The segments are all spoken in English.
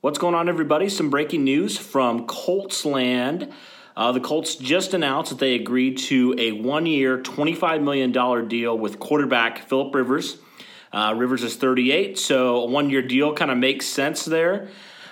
What's going on, everybody? Some breaking news from Colts land. Uh, the Colts just announced that they agreed to a one year, $25 million deal with quarterback Philip Rivers. Uh, Rivers is 38, so a one year deal kind of makes sense there.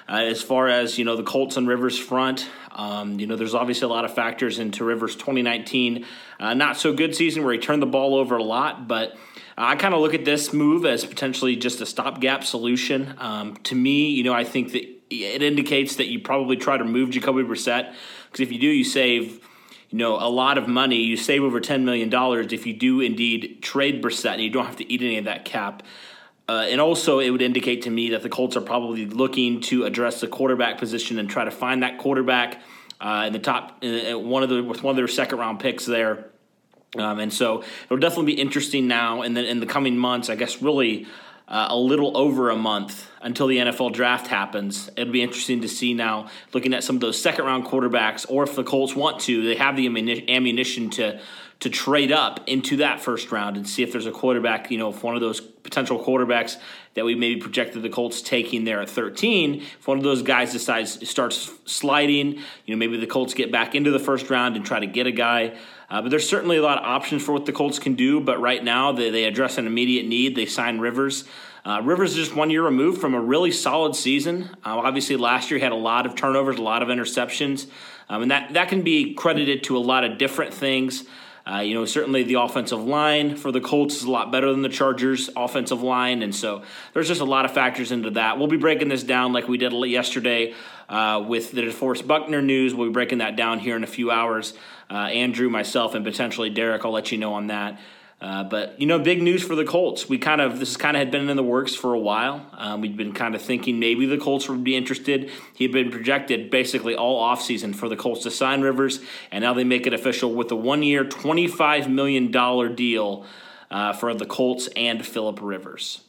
Uh, as far as you know, the Colts and Rivers front, um, you know, there's obviously a lot of factors into Rivers' 2019 uh, not so good season where he turned the ball over a lot, but I kind of look at this move as potentially just a stopgap solution. Um, to me, you know, I think that it indicates that you probably try to move Jacoby Brissett because if you do, you save you know a lot of money. You save over ten million dollars if you do indeed trade Brissett, and you don't have to eat any of that cap. Uh, and also, it would indicate to me that the Colts are probably looking to address the quarterback position and try to find that quarterback uh, in the top, one of the with one of their second round picks there. Um, and so it'll definitely be interesting now and then in the coming months. I guess really uh, a little over a month until the NFL draft happens. It'll be interesting to see now, looking at some of those second round quarterbacks, or if the Colts want to, they have the ammunition to to trade up into that first round and see if there's a quarterback, you know, if one of those potential quarterbacks that we maybe projected the Colts taking there at 13, if one of those guys decides starts sliding, you know, maybe the Colts get back into the first round and try to get a guy. Uh, but there's certainly a lot of options for what the Colts can do. But right now, they, they address an immediate need. They sign Rivers. Uh, Rivers is just one year removed from a really solid season. Uh, obviously, last year he had a lot of turnovers, a lot of interceptions, um, and that that can be credited to a lot of different things. Uh, you know, certainly the offensive line for the Colts is a lot better than the Chargers' offensive line, and so there's just a lot of factors into that. We'll be breaking this down like we did yesterday uh, with the DeForest Buckner news. We'll be breaking that down here in a few hours. Uh, Andrew, myself, and potentially Derek. I'll let you know on that. Uh, but you know, big news for the Colts. We kind of this kind of had been in the works for a while. Um, we'd been kind of thinking maybe the Colts would be interested. He had been projected basically all offseason for the Colts to sign Rivers, and now they make it official with a one-year, twenty-five million dollar deal uh, for the Colts and Philip Rivers.